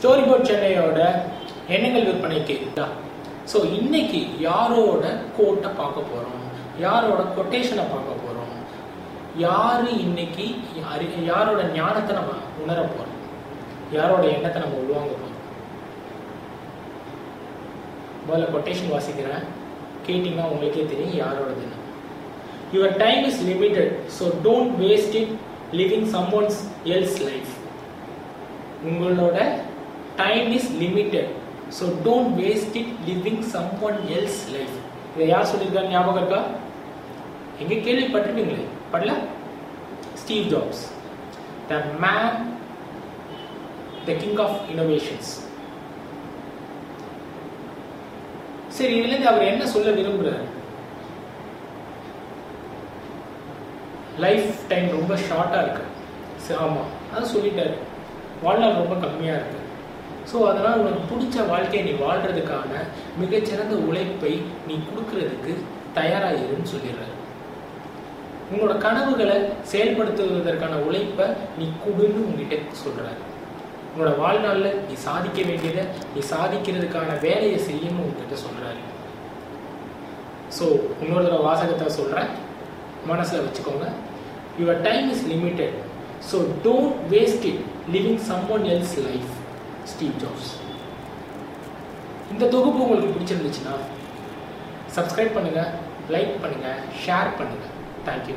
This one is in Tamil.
ஸ்டோரி போர்ட் சென்னையோட எண்ணங்கள் விற்பனைக்கு. ஸோ இன்னைக்கு யாரோட கோட்டை பார்க்க போகிறோம் யாரோட கொட்டேஷனை பார்க்க போகிறோம் யார் இன்னைக்கு அறி- யாரோட ஞானத்தை நம்ம உணர போகிறோம் யாரோட எண்ணத்தை நம்ம உள்வாங்க போகிறோம் முதல்ல கொட்டேஷன் வாசிக்கிறேன். கேட்டிங்கன்னா உங்களுக்கே தெரியும் யாரோடதுன்னு your time is limited so don't waste it living someone's else life உங்களோட time is limited so don't waste it living someone else life இதை யார் சொல்லியிருக்காங்க ஞாபகம் இருக்கா எங்க கேள்விப்பட்டிருப்பீங்களே படல Steve Jobs the man the king of innovations சரி இதுல இருந்து அவர் என்ன சொல்ல விரும்புறாரு லைஃப் டைம் ரொம்ப ஷார்ட்டா இருக்கு சரி, ஆமா அது சொல்லிட்டாரு வாழ்நாள் ரொம்ப கம்மியா இருக்கு ஸோ அதனால் உனக்கு பிடிச்ச வாழ்க்கையை நீ வாழ்றதுக்கான மிகச்சிறந்த உழைப்பை நீ கொடுக்கறதுக்கு தயாராகிருன்னு சொல்லிடுறாரு. உங்களோட கனவுகளை செயல்படுத்துவதற்கான உழைப்பை நீ கொடுன்னு உங்ககிட்ட சொல்றாரு. உன்னோட வாழ்நாளில் நீ சாதிக்க வேண்டியதை நீ சாதிக்கிறதுக்கான வேலையை செய்யணும்னு உங்ககிட்ட சொல்றாரு. ஸோ இன்னொரு தடவை வாசகத்தை சொல்கிறேன் மனசுல வச்சுக்கோங்க. Your time is limited so don't waste it living someone else life Steve Jobs இந்த தொகுப்பு உங்களுக்கு பிடிச்சிருந்துச்சுன்னா சப்ஸ்கிரைப் பண்ணுங்கள் லைக் பண்ணுங்கள் ஷேர் பண்ணுங்கள் தேங்க்யூ